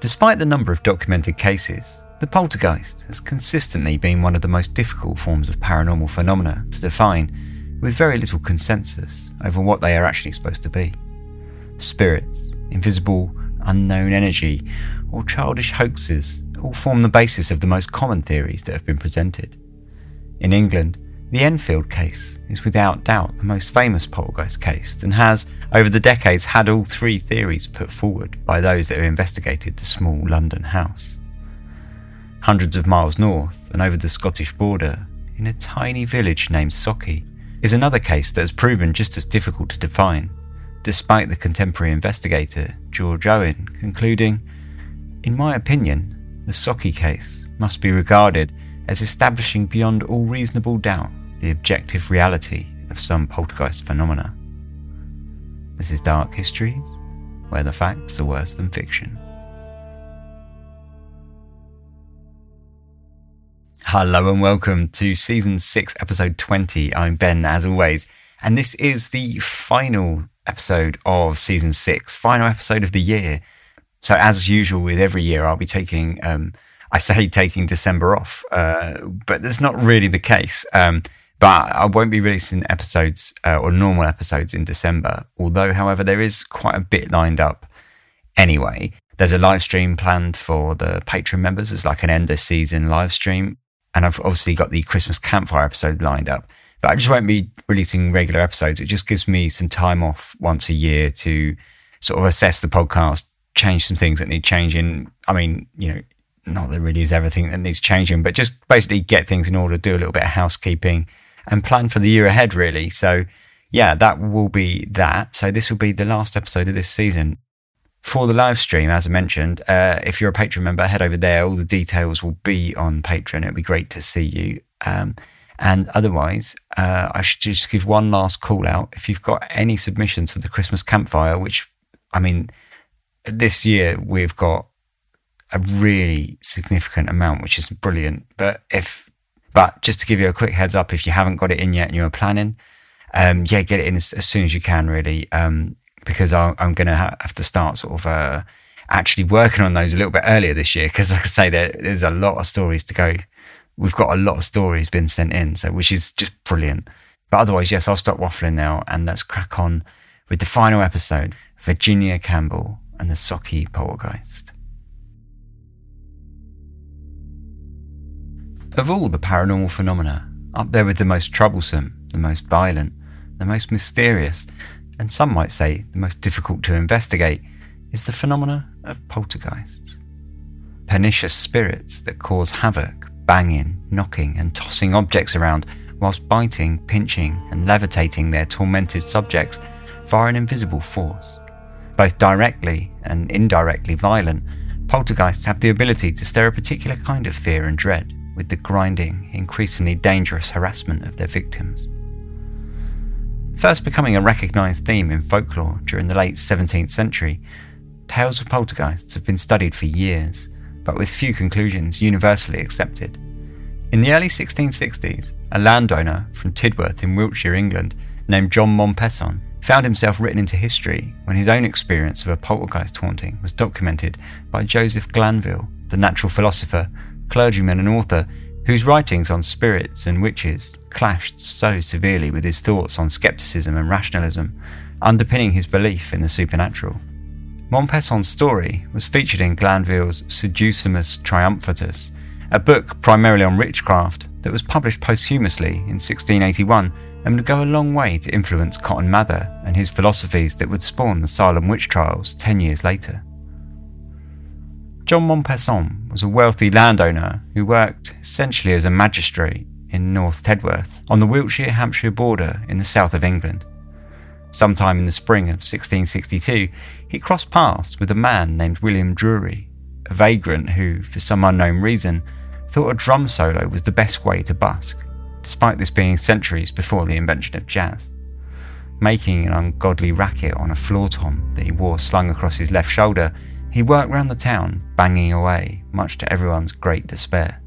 Despite the number of documented cases, the poltergeist has consistently been one of the most difficult forms of paranormal phenomena to define, with very little consensus over what they are actually supposed to be. Spirits, invisible, unknown energy, or childish hoaxes all form the basis of the most common theories that have been presented. In England, the Enfield case is without doubt the most famous poltergeist case and has, over the decades, had all three theories put forward by those that have investigated the small London house. Hundreds of miles north and over the Scottish border, in a tiny village named Sauchie, is another case that has proven just as difficult to define, despite the contemporary investigator, George Owen, concluding, In my opinion, the Sauchie case must be regarded as establishing beyond all reasonable doubt the objective reality of some poltergeist phenomena. This is Dark Histories, where the facts are worse than fiction. Hello and welcome to season 6, episode 20. I'm Ben, as always, and this is the final episode of season 6, final episode of the year. So, as usual with every year, I'll be taking, um, I say taking December off, uh, but that's not really the case. Um, but I won't be releasing episodes uh, or normal episodes in December. Although, however, there is quite a bit lined up anyway. There's a live stream planned for the Patreon members as like an end of season live stream. And I've obviously got the Christmas campfire episode lined up. But I just won't be releasing regular episodes. It just gives me some time off once a year to sort of assess the podcast, change some things that need changing. I mean, you know, not that really is everything that needs changing, but just basically get things in order, do a little bit of housekeeping and plan for the year ahead, really. So, yeah, that will be that. So, this will be the last episode of this season. For the live stream, as I mentioned, uh, if you're a Patreon member, head over there. All the details will be on Patreon. It'll be great to see you. Um, and otherwise, uh, I should just give one last call out. If you've got any submissions for the Christmas campfire, which, I mean, this year we've got a really significant amount, which is brilliant. But if but just to give you a quick heads up, if you haven't got it in yet and you're planning, um, yeah, get it in as, as soon as you can, really, um, because i am going to have to start sort of uh, actually working on those a little bit earlier this year. Because, like I say, there, there's a lot of stories to go. We've got a lot of stories been sent in, so which is just brilliant. But otherwise, yes, I'll stop waffling now and let's crack on with the final episode Virginia Campbell and the Sauchie Poltergeist. Of all the paranormal phenomena, up there with the most troublesome, the most violent, the most mysterious, and some might say the most difficult to investigate, is the phenomena of poltergeists. Pernicious spirits that cause havoc, banging, knocking, and tossing objects around whilst biting, pinching, and levitating their tormented subjects via an invisible force. Both directly and indirectly violent, poltergeists have the ability to stir a particular kind of fear and dread with the grinding, increasingly dangerous harassment of their victims. First becoming a recognised theme in folklore during the late 17th century, tales of poltergeists have been studied for years, but with few conclusions universally accepted. In the early 1660s, a landowner from Tidworth in Wiltshire, England, named John Mompesson, found himself written into history when his own experience of a poltergeist haunting was documented by Joseph Glanvill, the natural philosopher clergyman and author whose writings on spirits and witches clashed so severely with his thoughts on skepticism and rationalism, underpinning his belief in the supernatural. Mompesson's story was featured in Glanvill's Saducismus Triumphatus, a book primarily on witchcraft that was published posthumously in 1681 and would go a long way to influence Cotton Mather and his philosophies that would spawn the Salem witch trials ten years later. John Mompesson was a wealthy landowner who worked essentially as a magistrate in North Tedworth on the Wiltshire Hampshire border in the south of England. Sometime in the spring of 1662, he crossed paths with a man named William Drury, a vagrant who, for some unknown reason, thought a drum solo was the best way to busk, despite this being centuries before the invention of jazz. Making an ungodly racket on a floor tom that he wore slung across his left shoulder, he worked round the town, banging away, much to everyone's great despair.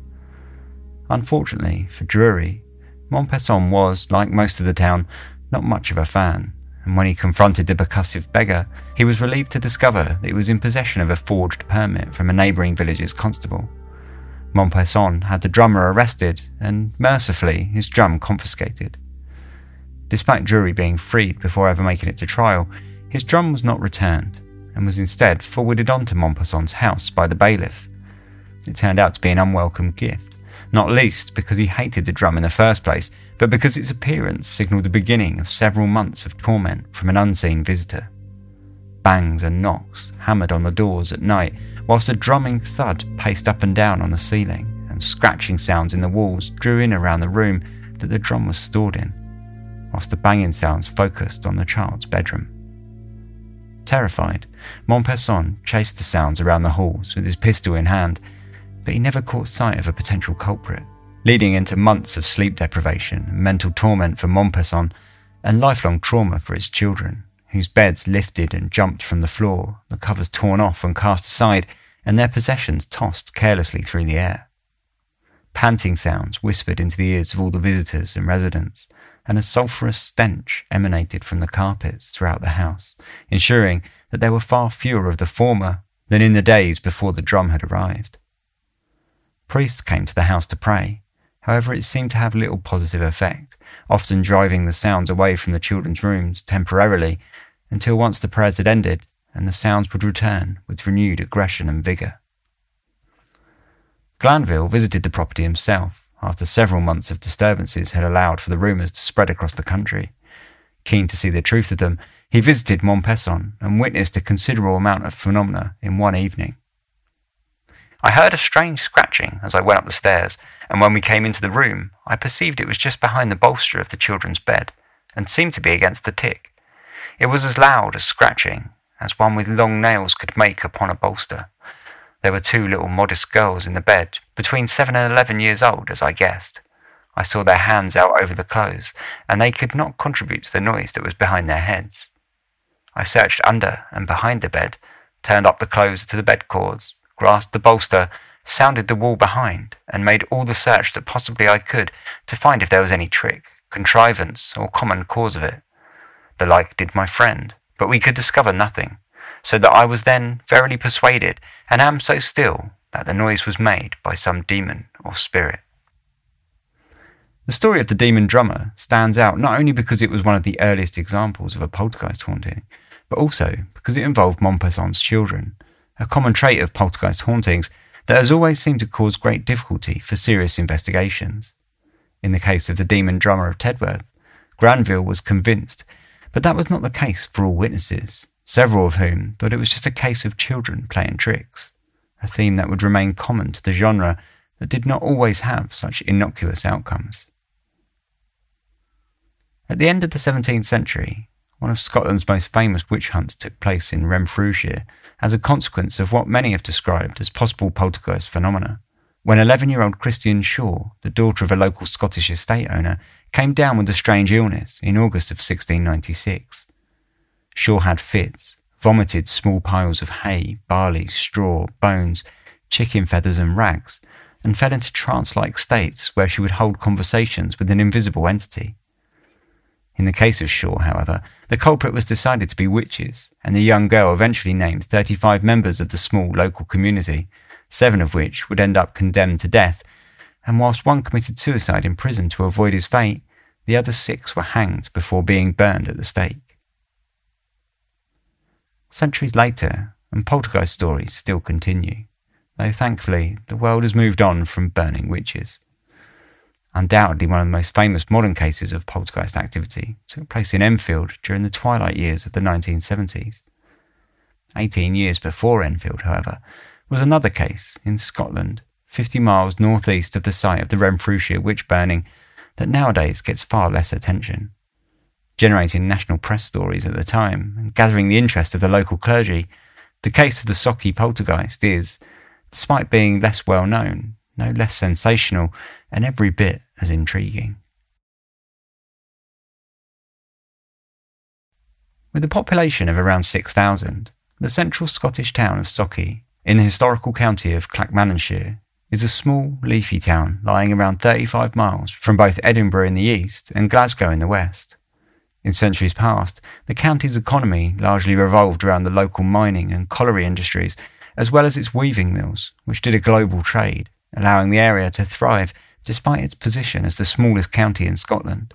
Unfortunately for Drury, Mompesson was, like most of the town, not much of a fan, and when he confronted the percussive beggar, he was relieved to discover that he was in possession of a forged permit from a neighbouring village's constable. Montperson had the drummer arrested and, mercifully, his drum confiscated. Despite Drury being freed before ever making it to trial, his drum was not returned and was instead forwarded on to Montperson's house by the bailiff. It turned out to be an unwelcome gift, not least because he hated the drum in the first place, but because its appearance signalled the beginning of several months of torment from an unseen visitor. Bangs and knocks hammered on the doors at night, whilst a drumming thud paced up and down on the ceiling, and scratching sounds in the walls drew in around the room that the drum was stored in, whilst the banging sounds focused on the child's bedroom. Terrified, Montperson chased the sounds around the halls with his pistol in hand, but he never caught sight of a potential culprit, leading into months of sleep deprivation, and mental torment for Montperson, and lifelong trauma for his children, whose beds lifted and jumped from the floor, the covers torn off and cast aside, and their possessions tossed carelessly through the air. Panting sounds whispered into the ears of all the visitors and residents, and a sulphurous stench emanated from the carpets throughout the house, ensuring that there were far fewer of the former than in the days before the drum had arrived. Priests came to the house to pray, however, it seemed to have little positive effect, often driving the sounds away from the children's rooms temporarily until once the prayers had ended and the sounds would return with renewed aggression and vigour. Glanvill visited the property himself after several months of disturbances had allowed for the rumours to spread across the country. Keen to see the truth of them, he visited Montpesson and witnessed a considerable amount of phenomena in one evening. I heard a strange scratching as I went up the stairs, and when we came into the room, I perceived it was just behind the bolster of the children's bed, and seemed to be against the tick. It was as loud as scratching as one with long nails could make upon a bolster. There were two little modest girls in the bed, between seven and eleven years old, as I guessed. I saw their hands out over the clothes, and they could not contribute to the noise that was behind their heads. I searched under and behind the bed, turned up the clothes to the bed cords, grasped the bolster, sounded the wall behind, and made all the search that possibly I could to find if there was any trick, contrivance, or common cause of it. The like did my friend, but we could discover nothing so that I was then verily persuaded, and am so still, that the noise was made by some demon or spirit. The story of the demon drummer stands out not only because it was one of the earliest examples of a poltergeist haunting, but also because it involved Montperson's children, a common trait of poltergeist hauntings that has always seemed to cause great difficulty for serious investigations. In the case of the demon drummer of Tedworth, Granville was convinced, but that was not the case for all witnesses several of whom thought it was just a case of children playing tricks, a theme that would remain common to the genre that did not always have such innocuous outcomes. At the end of the 17th century, one of Scotland's most famous witch hunts took place in Renfrewshire as a consequence of what many have described as possible poltergeist phenomena, when 11 year old Christian Shaw, the daughter of a local Scottish estate owner, came down with a strange illness in August of 1696. Shaw had fits, vomited small piles of hay, barley, straw, bones, chicken feathers, and rags, and fell into trance like states where she would hold conversations with an invisible entity. In the case of Shaw, however, the culprit was decided to be witches, and the young girl eventually named 35 members of the small local community, seven of which would end up condemned to death, and whilst one committed suicide in prison to avoid his fate, the other six were hanged before being burned at the stake. Centuries later, and poltergeist stories still continue, though thankfully the world has moved on from burning witches. Undoubtedly, one of the most famous modern cases of poltergeist activity took place in Enfield during the twilight years of the 1970s. Eighteen years before Enfield, however, was another case in Scotland, 50 miles northeast of the site of the Renfrewshire witch burning, that nowadays gets far less attention generating national press stories at the time and gathering the interest of the local clergy, the case of the Sauchie poltergeist is, despite being less well known, no less sensational and every bit as intriguing. With a population of around 6,000, the central Scottish town of Sauchie, in the historical county of Clackmannanshire, is a small, leafy town lying around 35 miles from both Edinburgh in the east and Glasgow in the west. In centuries past, the county's economy largely revolved around the local mining and colliery industries, as well as its weaving mills, which did a global trade, allowing the area to thrive despite its position as the smallest county in Scotland.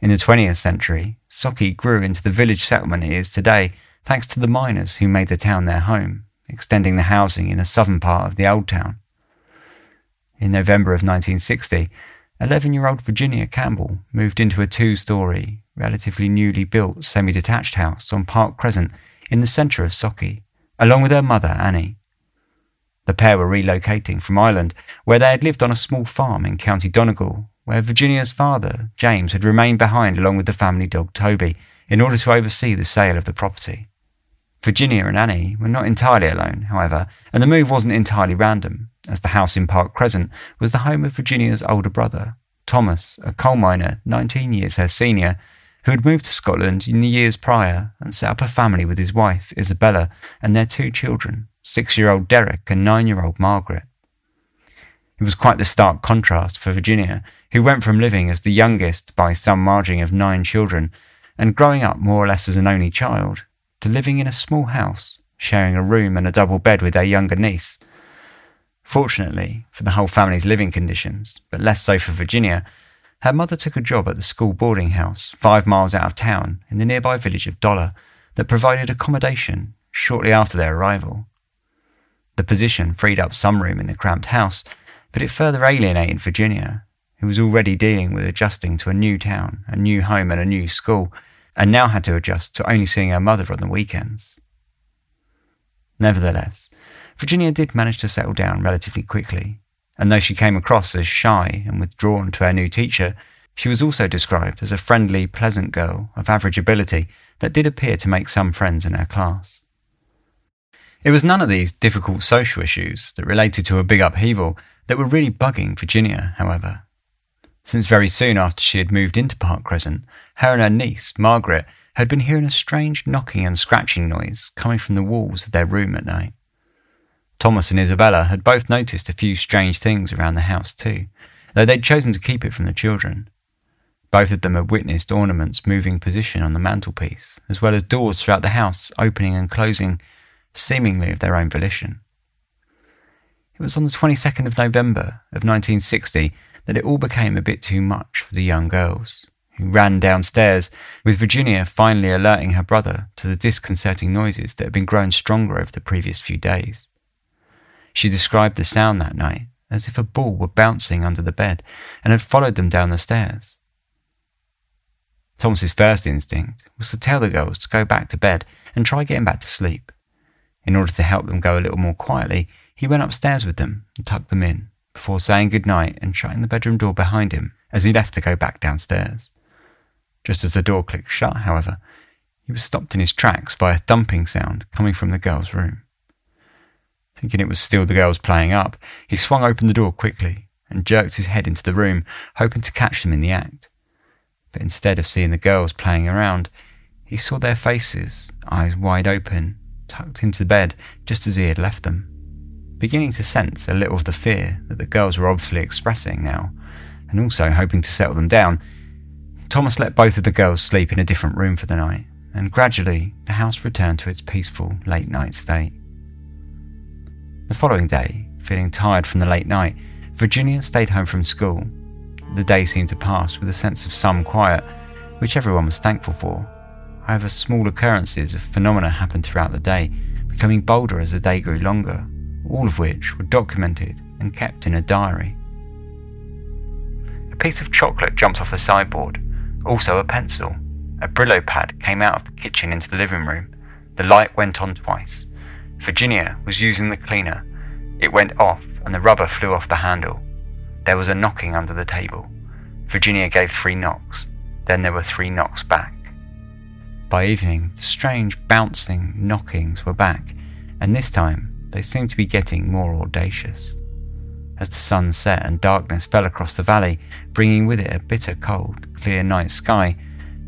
In the 20th century, Sauchie grew into the village settlement it is today, thanks to the miners who made the town their home, extending the housing in the southern part of the old town. In November of 1960, 11 year old Virginia Campbell moved into a two story, relatively newly built semi detached house on Park Crescent in the centre of Sauchie, along with her mother, Annie. The pair were relocating from Ireland, where they had lived on a small farm in County Donegal, where Virginia's father, James, had remained behind along with the family dog Toby in order to oversee the sale of the property. Virginia and Annie were not entirely alone, however, and the move wasn't entirely random as the house in Park Crescent was the home of Virginia's older brother, Thomas, a coal miner 19 years her senior, who had moved to Scotland in the years prior and set up a family with his wife, Isabella, and their two children, six year old Derek and nine year old Margaret. It was quite the stark contrast for Virginia, who went from living as the youngest by some margin of nine children and growing up more or less as an only child, to living in a small house, sharing a room and a double bed with their younger niece Fortunately for the whole family's living conditions, but less so for Virginia, her mother took a job at the school boarding house five miles out of town in the nearby village of Dollar that provided accommodation shortly after their arrival. The position freed up some room in the cramped house, but it further alienated Virginia, who was already dealing with adjusting to a new town, a new home, and a new school, and now had to adjust to only seeing her mother on the weekends. Nevertheless, Virginia did manage to settle down relatively quickly, and though she came across as shy and withdrawn to her new teacher, she was also described as a friendly, pleasant girl of average ability that did appear to make some friends in her class. It was none of these difficult social issues that related to a big upheaval that were really bugging Virginia, however. Since very soon after she had moved into Park Crescent, her and her niece, Margaret, had been hearing a strange knocking and scratching noise coming from the walls of their room at night. Thomas and Isabella had both noticed a few strange things around the house too, though they'd chosen to keep it from the children. Both of them had witnessed ornaments moving position on the mantelpiece, as well as doors throughout the house opening and closing, seemingly of their own volition. It was on the 22nd of November of 1960 that it all became a bit too much for the young girls, who ran downstairs, with Virginia finally alerting her brother to the disconcerting noises that had been growing stronger over the previous few days. She described the sound that night as if a ball were bouncing under the bed and had followed them down the stairs. Thomas's first instinct was to tell the girls to go back to bed and try getting back to sleep. In order to help them go a little more quietly, he went upstairs with them and tucked them in before saying good night and shutting the bedroom door behind him as he left to go back downstairs. Just as the door clicked shut, however, he was stopped in his tracks by a thumping sound coming from the girl's room. Thinking it was still the girls playing up, he swung open the door quickly and jerked his head into the room, hoping to catch them in the act. But instead of seeing the girls playing around, he saw their faces, eyes wide open, tucked into bed just as he had left them. Beginning to sense a little of the fear that the girls were obviously expressing now, and also hoping to settle them down, Thomas let both of the girls sleep in a different room for the night, and gradually the house returned to its peaceful late night state. The following day, feeling tired from the late night, Virginia stayed home from school. The day seemed to pass with a sense of some quiet, which everyone was thankful for. However, small occurrences of phenomena happened throughout the day, becoming bolder as the day grew longer, all of which were documented and kept in a diary. A piece of chocolate jumped off the sideboard, also a pencil. A Brillo pad came out of the kitchen into the living room. The light went on twice. Virginia was using the cleaner. It went off and the rubber flew off the handle. There was a knocking under the table. Virginia gave three knocks. Then there were three knocks back. By evening, the strange bouncing knockings were back, and this time they seemed to be getting more audacious. As the sun set and darkness fell across the valley, bringing with it a bitter cold, clear night sky,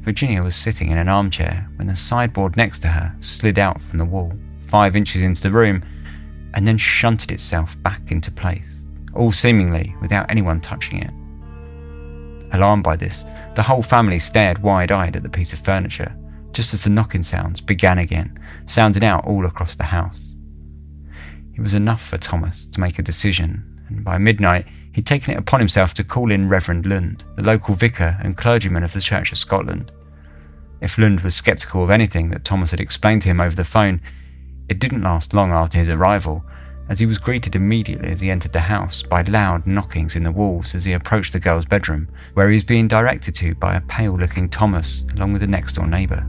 Virginia was sitting in an armchair when the sideboard next to her slid out from the wall five inches into the room and then shunted itself back into place, all seemingly without anyone touching it. Alarmed by this, the whole family stared wide eyed at the piece of furniture, just as the knocking sounds began again, sounding out all across the house. It was enough for Thomas to make a decision, and by midnight he'd taken it upon himself to call in Reverend Lund, the local vicar and clergyman of the Church of Scotland. If Lund was sceptical of anything that Thomas had explained to him over the phone, it didn't last long after his arrival as he was greeted immediately as he entered the house by loud knockings in the walls as he approached the girl's bedroom, where he was being directed to by a pale looking Thomas along with the next door neighbour.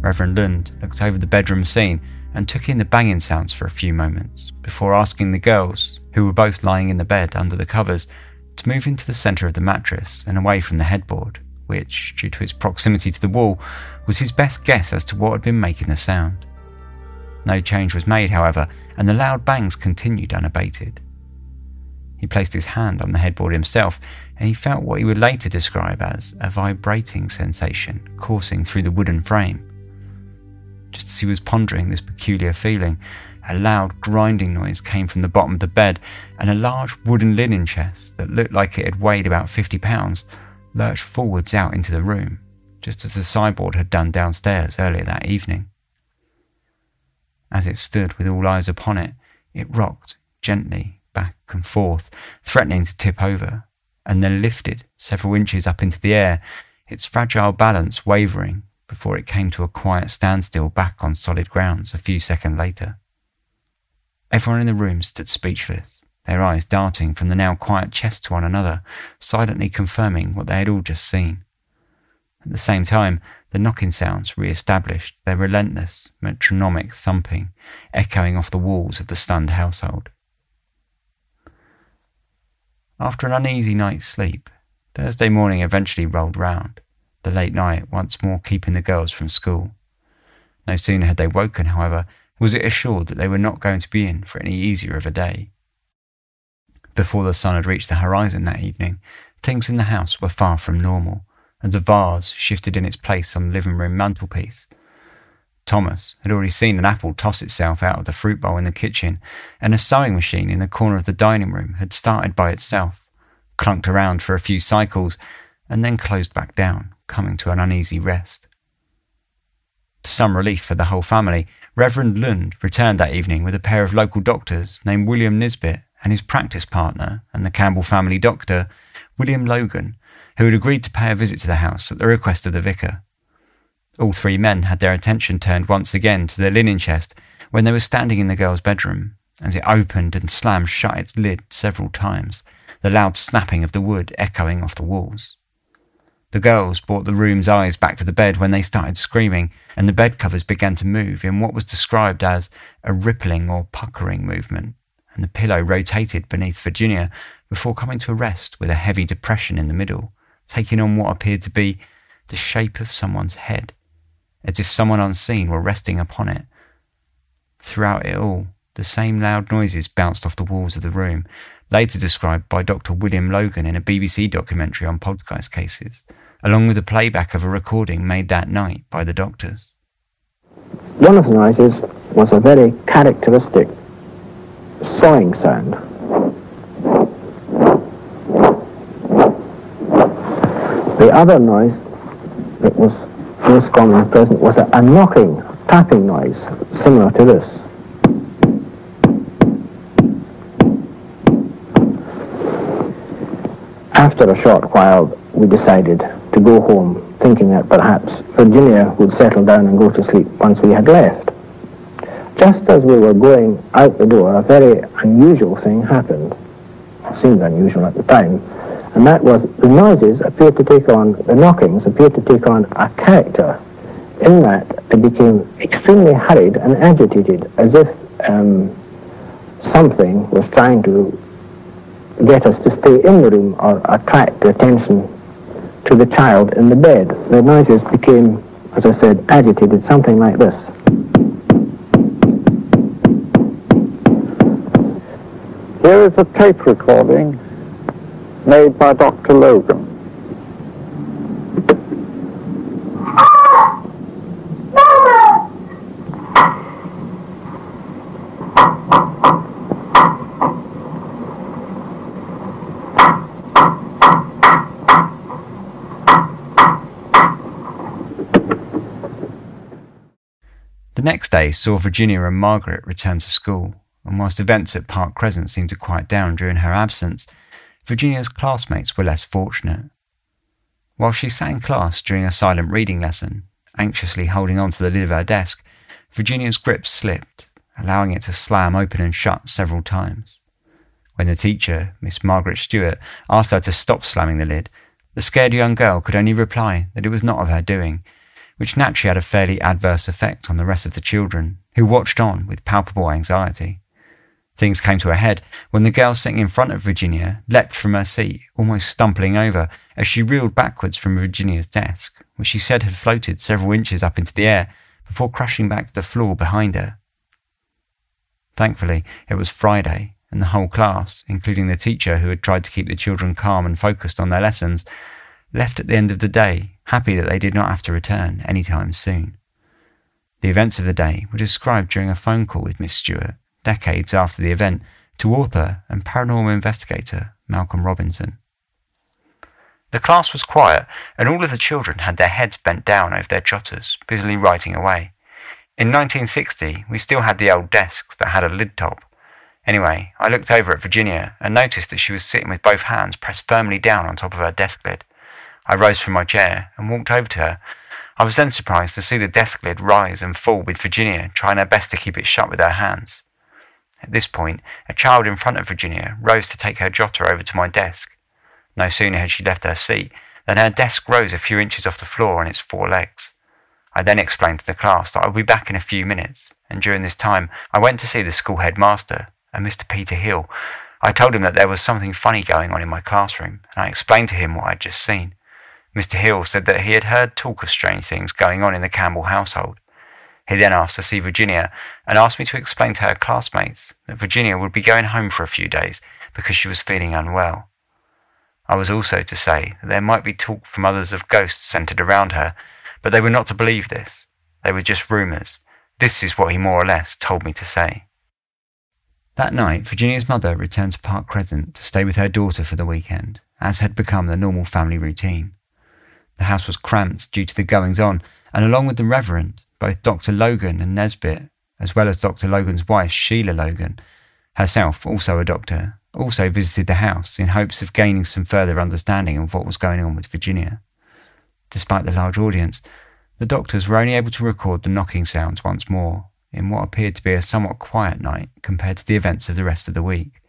Reverend Lund looked over the bedroom scene and took in the banging sounds for a few moments before asking the girls, who were both lying in the bed under the covers, to move into the centre of the mattress and away from the headboard, which, due to its proximity to the wall, was his best guess as to what had been making the sound. No change was made, however, and the loud bangs continued unabated. He placed his hand on the headboard himself, and he felt what he would later describe as a vibrating sensation coursing through the wooden frame. Just as he was pondering this peculiar feeling, a loud grinding noise came from the bottom of the bed, and a large wooden linen chest that looked like it had weighed about 50 pounds lurched forwards out into the room, just as the sideboard had done downstairs earlier that evening. As it stood with all eyes upon it, it rocked gently back and forth, threatening to tip over, and then lifted several inches up into the air, its fragile balance wavering before it came to a quiet standstill back on solid grounds a few seconds later. Everyone in the room stood speechless, their eyes darting from the now quiet chest to one another, silently confirming what they had all just seen. At the same time, the knocking sounds re established their relentless, metronomic thumping, echoing off the walls of the stunned household. After an uneasy night's sleep, Thursday morning eventually rolled round, the late night once more keeping the girls from school. No sooner had they woken, however, was it assured that they were not going to be in for any easier of a day. Before the sun had reached the horizon that evening, things in the house were far from normal and the vase shifted in its place on the living room mantelpiece. Thomas had already seen an apple toss itself out of the fruit bowl in the kitchen, and a sewing machine in the corner of the dining room had started by itself, clunked around for a few cycles, and then closed back down, coming to an uneasy rest. To some relief for the whole family, Reverend Lund returned that evening with a pair of local doctors named William Nisbet and his practice partner and the Campbell family doctor, William Logan, who had agreed to pay a visit to the house at the request of the vicar. All three men had their attention turned once again to the linen chest when they were standing in the girl's bedroom, as it opened and slammed shut its lid several times, the loud snapping of the wood echoing off the walls. The girls brought the room's eyes back to the bed when they started screaming, and the bed covers began to move in what was described as a rippling or puckering movement, and the pillow rotated beneath Virginia before coming to a rest with a heavy depression in the middle, taking on what appeared to be the shape of someone's head, as if someone unseen were resting upon it. Throughout it all, the same loud noises bounced off the walls of the room, later described by Dr. William Logan in a BBC documentary on poltergeist cases, along with a playback of a recording made that night by the doctors. One of the noises was a very characteristic sawing sound. The other noise that was most commonly present was a, a knocking, tapping noise, similar to this. After a short while, we decided to go home, thinking that perhaps Virginia would settle down and go to sleep once we had left. Just as we were going out the door, a very unusual thing happened. It seemed unusual at the time and that was the noises appeared to take on, the knockings appeared to take on a character in that they became extremely hurried and agitated, as if um, something was trying to get us to stay in the room or attract the attention to the child in the bed. The noises became, as I said, agitated, something like this. Here is a tape recording made by Dr. Logan. The next day saw Virginia and Margaret return to school, and whilst events at Park Crescent seemed to quiet down during her absence, Virginia's classmates were less fortunate. While she sat in class during a silent reading lesson, anxiously holding on to the lid of her desk, Virginia's grip slipped, allowing it to slam open and shut several times. When the teacher, Miss Margaret Stewart, asked her to stop slamming the lid, the scared young girl could only reply that it was not of her doing, which naturally had a fairly adverse effect on the rest of the children, who watched on with palpable anxiety. Things came to a head when the girl sitting in front of Virginia leapt from her seat, almost stumbling over, as she reeled backwards from Virginia's desk, which she said had floated several inches up into the air before crashing back to the floor behind her. Thankfully, it was Friday, and the whole class, including the teacher who had tried to keep the children calm and focused on their lessons, left at the end of the day, happy that they did not have to return any time soon. The events of the day were described during a phone call with Miss Stewart, decades after the event, to author and paranormal investigator Malcolm Robinson. The class was quiet, and all of the children had their heads bent down over their jotters, busily writing away. In 1960, we still had the old desks that had a lid top. Anyway, I looked over at Virginia and noticed that she was sitting with both hands pressed firmly down on top of her desk lid. I rose from my chair and walked over to her. I was then surprised to see the desk lid rise and fall with Virginia trying her best to keep it shut with her hands. At this point, a child in front of Virginia rose to take her jotter over to my desk. No sooner had she left her seat than her desk rose a few inches off the floor on its four legs. I then explained to the class that I would be back in a few minutes, and during this time I went to see the school headmaster, uh, a Mr. Peter Hill. I told him that there was something funny going on in my classroom, and I explained to him what I had just seen. Mr. Hill said that he had heard talk of strange things going on in the Campbell household, he then asked to see Virginia and asked me to explain to her classmates that Virginia would be going home for a few days because she was feeling unwell. I was also to say that there might be talk from others of ghosts centered around her, but they were not to believe this. They were just rumors. This is what he more or less told me to say. That night, Virginia's mother returned to Park Crescent to stay with her daughter for the weekend, as had become the normal family routine. The house was cramped due to the goings on, and along with the Reverend, both Dr. Logan and Nisbet, as well as Dr. Logan's wife, Sheila Logan, herself also a doctor, also visited the house in hopes of gaining some further understanding of what was going on with Virginia. Despite the large audience, the doctors were only able to record the knocking sounds once more in what appeared to be a somewhat quiet night compared to the events of the rest of the week.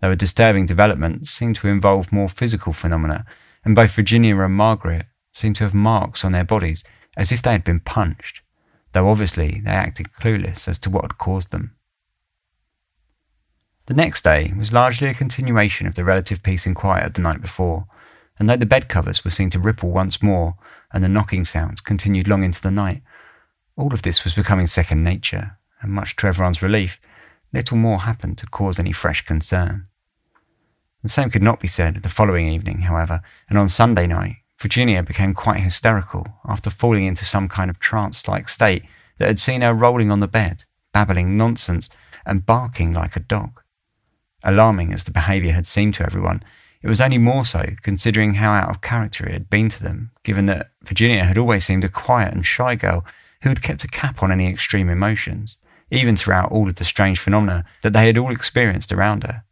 Though a disturbing development seemed to involve more physical phenomena, and both Virginia and Margaret seemed to have marks on their bodies as if they had been punched though obviously they acted clueless as to what had caused them. The next day was largely a continuation of the relative peace and quiet of the night before, and though the bed covers were seen to ripple once more and the knocking sounds continued long into the night, all of this was becoming second nature, and much to everyone's relief, little more happened to cause any fresh concern. The same could not be said of the following evening, however, and on Sunday night, Virginia became quite hysterical after falling into some kind of trance like state that had seen her rolling on the bed, babbling nonsense, and barking like a dog. Alarming as the behaviour had seemed to everyone, it was only more so considering how out of character it had been to them, given that Virginia had always seemed a quiet and shy girl who had kept a cap on any extreme emotions, even throughout all of the strange phenomena that they had all experienced around her.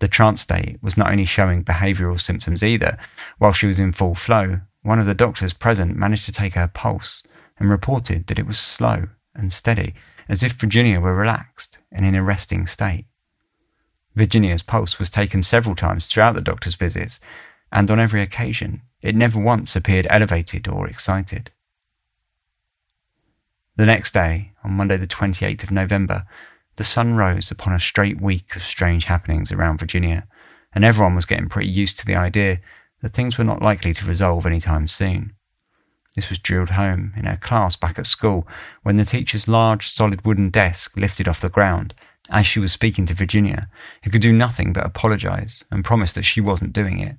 The trance state was not only showing behavioural symptoms either. While she was in full flow, one of the doctors present managed to take her pulse and reported that it was slow and steady, as if Virginia were relaxed and in a resting state. Virginia's pulse was taken several times throughout the doctor's visits, and on every occasion it never once appeared elevated or excited. The next day, on Monday, the 28th of November, the sun rose upon a straight week of strange happenings around Virginia, and everyone was getting pretty used to the idea that things were not likely to resolve any time soon. This was drilled home in her class back at school when the teacher's large, solid wooden desk lifted off the ground as she was speaking to Virginia, who could do nothing but apologize and promise that she wasn't doing it.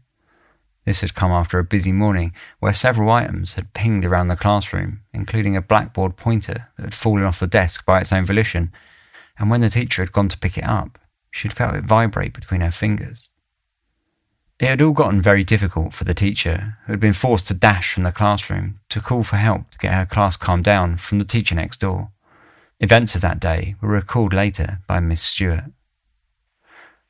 This had come after a busy morning where several items had pinged around the classroom, including a blackboard pointer that had fallen off the desk by its own volition and when the teacher had gone to pick it up, she had felt it vibrate between her fingers. It had all gotten very difficult for the teacher, who had been forced to dash from the classroom to call for help to get her class calmed down from the teacher next door. Events of that day were recalled later by Miss Stewart.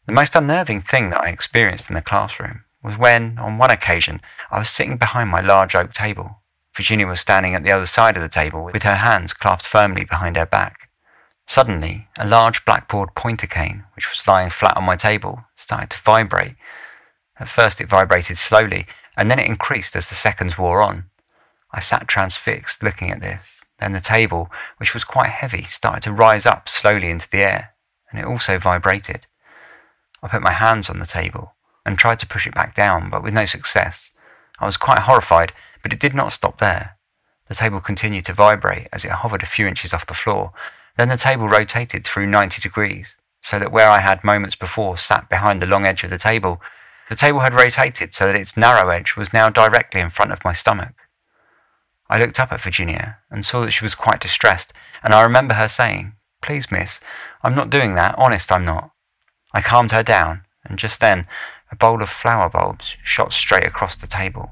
The most unnerving thing that I experienced in the classroom was when, on one occasion, I was sitting behind my large oak table. Virginia was standing at the other side of the table with her hands clasped firmly behind her back. Suddenly, a large blackboard pointer cane, which was lying flat on my table, started to vibrate. At first it vibrated slowly, and then it increased as the seconds wore on. I sat transfixed looking at this. Then the table, which was quite heavy, started to rise up slowly into the air, and it also vibrated. I put my hands on the table and tried to push it back down, but with no success. I was quite horrified, but it did not stop there. The table continued to vibrate as it hovered a few inches off the floor. Then the table rotated through 90 degrees, so that where I had moments before sat behind the long edge of the table, the table had rotated so that its narrow edge was now directly in front of my stomach. I looked up at Virginia and saw that she was quite distressed, and I remember her saying, Please, miss, I'm not doing that, honest I'm not. I calmed her down, and just then a bowl of flower bulbs shot straight across the table.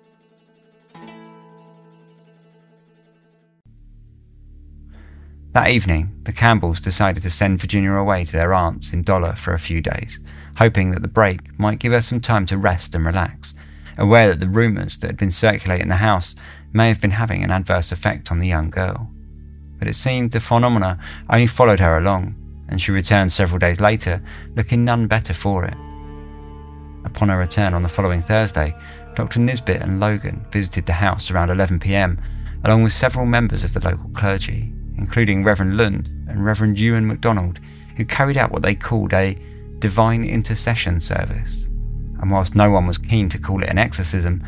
That evening, the Campbells decided to send Virginia away to their aunt's in Dollar for a few days, hoping that the break might give her some time to rest and relax, aware that the rumours that had been circulating the house may have been having an adverse effect on the young girl. But it seemed the phenomena only followed her along, and she returned several days later, looking none better for it. Upon her return on the following Thursday, Dr. Nisbet and Logan visited the house around 11 pm, along with several members of the local clergy including Reverend Lund and Reverend Ewan MacDonald, who carried out what they called a divine intercession service. And whilst no one was keen to call it an exorcism,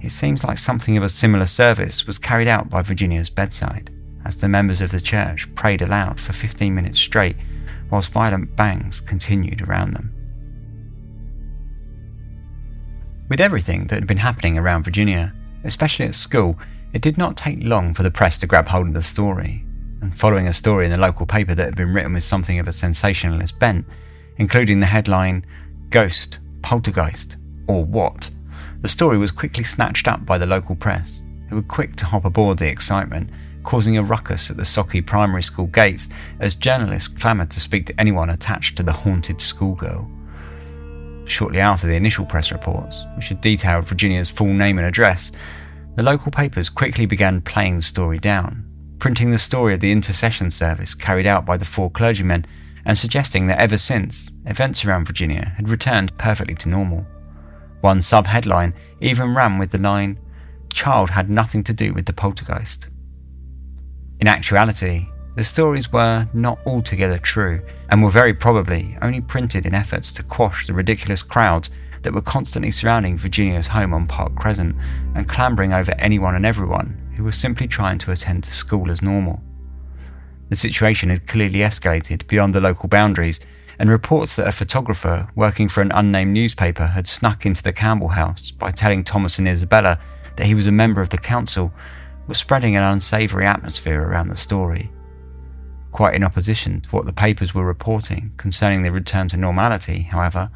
it seems like something of a similar service was carried out by Virginia's bedside, as the members of the church prayed aloud for 15 minutes straight, whilst violent bangs continued around them. With everything that had been happening around Virginia, especially at school, it did not take long for the press to grab hold of the story, and following a story in the local paper that had been written with something of a sensationalist bent, including the headline Ghost, Poltergeist, or What, the story was quickly snatched up by the local press, who were quick to hop aboard the excitement, causing a ruckus at the Sauchie primary school gates as journalists clamoured to speak to anyone attached to the haunted schoolgirl. Shortly after the initial press reports, which had detailed Virginia's full name and address, the local papers quickly began playing the story down, printing the story of the intercession service carried out by the four clergymen and suggesting that ever since, events around Virginia had returned perfectly to normal. One sub headline even ran with the line, Child had nothing to do with the poltergeist. In actuality, the stories were not altogether true and were very probably only printed in efforts to quash the ridiculous crowds that were constantly surrounding Virginia's home on Park Crescent and clambering over anyone and everyone who was simply trying to attend to school as normal. The situation had clearly escalated beyond the local boundaries, and reports that a photographer working for an unnamed newspaper had snuck into the Campbell house by telling Thomas and Isabella that he was a member of the council was spreading an unsavoury atmosphere around the story. Quite in opposition to what the papers were reporting concerning the return to normality, however,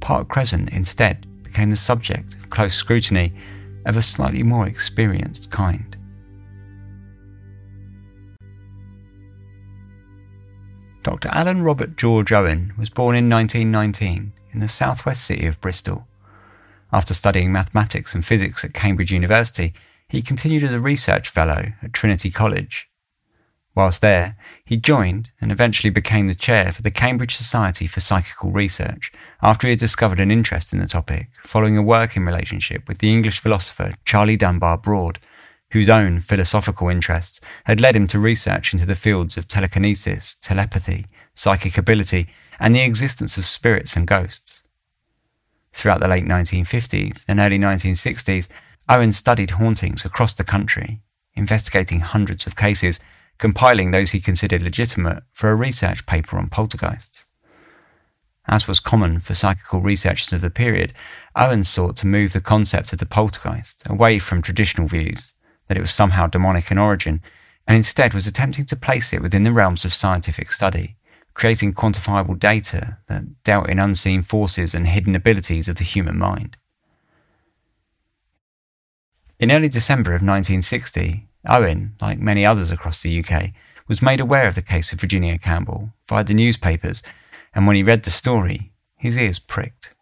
Park Crescent instead became the subject of close scrutiny of a slightly more experienced kind. Dr. Alan Robert George Owen was born in 1919 in the southwest city of Bristol. After studying mathematics and physics at Cambridge University, he continued as a research fellow at Trinity College. Whilst there, he joined and eventually became the chair for the Cambridge Society for Psychical Research after he had discovered an interest in the topic following a working relationship with the English philosopher Charlie Dunbar Broad, whose own philosophical interests had led him to research into the fields of telekinesis, telepathy, psychic ability, and the existence of spirits and ghosts. Throughout the late 1950s and early 1960s, Owen studied hauntings across the country, investigating hundreds of cases compiling those he considered legitimate for a research paper on poltergeists. As was common for psychical researchers of the period, Owen sought to move the concept of the poltergeist away from traditional views that it was somehow demonic in origin, and instead was attempting to place it within the realms of scientific study, creating quantifiable data that dealt in unseen forces and hidden abilities of the human mind. In early December of 1960, Owen, like many others across the UK, was made aware of the case of Virginia Campbell via the newspapers, and when he read the story, his ears pricked.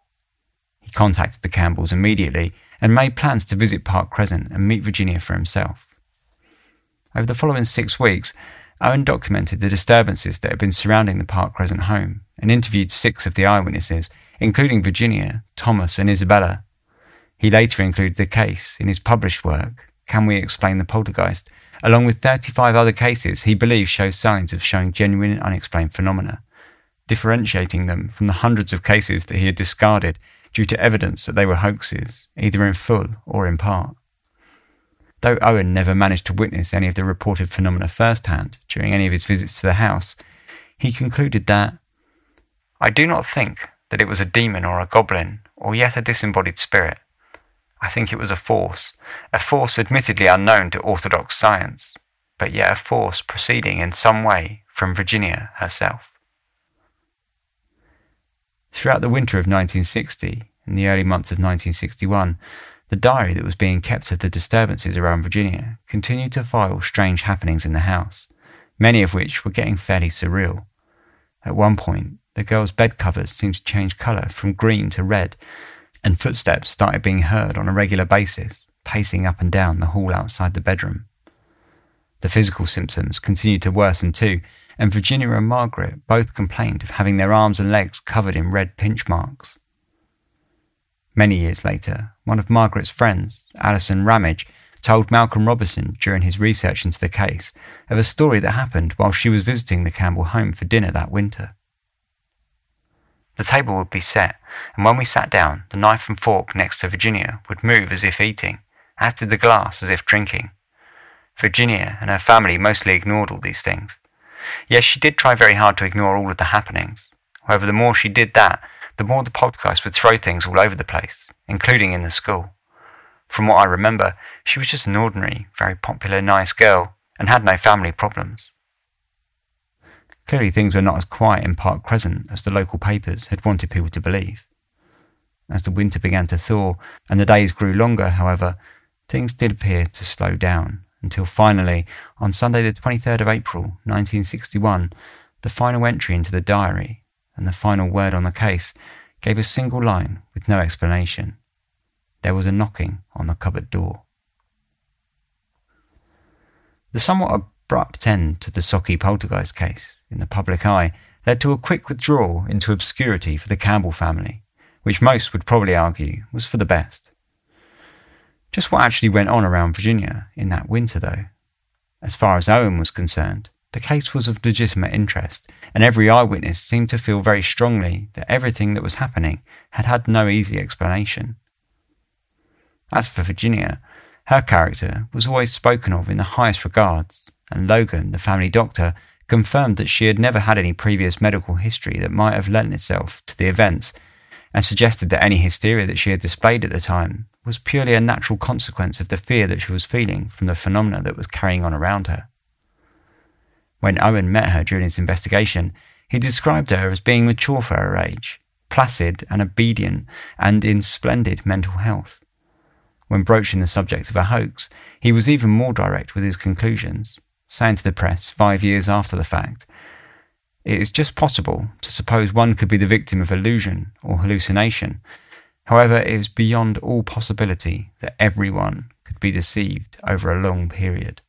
He contacted the Campbells immediately and made plans to visit Park Crescent and meet Virginia for himself. Over the following six weeks, Owen documented the disturbances that had been surrounding the Park Crescent home and interviewed six of the eyewitnesses, including Virginia, Thomas, and Isabella. He later included the case in his published work, can We Explain the Poltergeist? Along with 35 other cases he believes show signs of showing genuine unexplained phenomena, differentiating them from the hundreds of cases that he had discarded due to evidence that they were hoaxes, either in full or in part. Though Owen never managed to witness any of the reported phenomena firsthand during any of his visits to the house, he concluded that I do not think that it was a demon or a goblin, or yet a disembodied spirit. I think it was a force, a force admittedly unknown to orthodox science, but yet a force proceeding in some way from Virginia herself. Throughout the winter of 1960 and the early months of 1961, the diary that was being kept of the disturbances around Virginia continued to file strange happenings in the house, many of which were getting fairly surreal. At one point, the girl's bed covers seemed to change colour from green to red, and footsteps started being heard on a regular basis, pacing up and down the hall outside the bedroom. The physical symptoms continued to worsen too, and Virginia and Margaret both complained of having their arms and legs covered in red pinch marks. Many years later, one of Margaret's friends, Alison Ramage, told Malcolm Robinson during his research into the case of a story that happened while she was visiting the Campbell home for dinner that winter. The table would be set, and when we sat down, the knife and fork next to Virginia would move as if eating, as did the glass as if drinking. Virginia and her family mostly ignored all these things. Yes, she did try very hard to ignore all of the happenings. However, the more she did that, the more the poltergeist would throw things all over the place, including in the school. From what I remember, she was just an ordinary, very popular, nice girl, and had no family problems. Clearly, things were not as quiet in Park Crescent as the local papers had wanted people to believe. As the winter began to thaw and the days grew longer, however, things did appear to slow down until finally, on Sunday, the 23rd of April, 1961, the final entry into the diary and the final word on the case gave a single line with no explanation. There was a knocking on the cupboard door. The somewhat abrupt end to the Sauchie poltergeist case in the public eye led to a quick withdrawal into obscurity for the Campbell family, which most would probably argue was for the best. Just what actually went on around Virginia in that winter, though? As far as Owen was concerned, the case was of legitimate interest, and every eyewitness seemed to feel very strongly that everything that was happening had had no easy explanation. As for Virginia, her character was always spoken of in the highest regards, and Logan, the family doctor, confirmed that she had never had any previous medical history that might have lent itself to the events, and suggested that any hysteria that she had displayed at the time was purely a natural consequence of the fear that she was feeling from the phenomena that was carrying on around her. When Owen met her during his investigation, he described her as being mature for her age, placid and obedient, and in splendid mental health. When broaching the subject of a hoax, he was even more direct with his conclusions, saying to the press five years after the fact, It is just possible to suppose one could be the victim of illusion or hallucination. However, it is beyond all possibility that everyone could be deceived over a long period.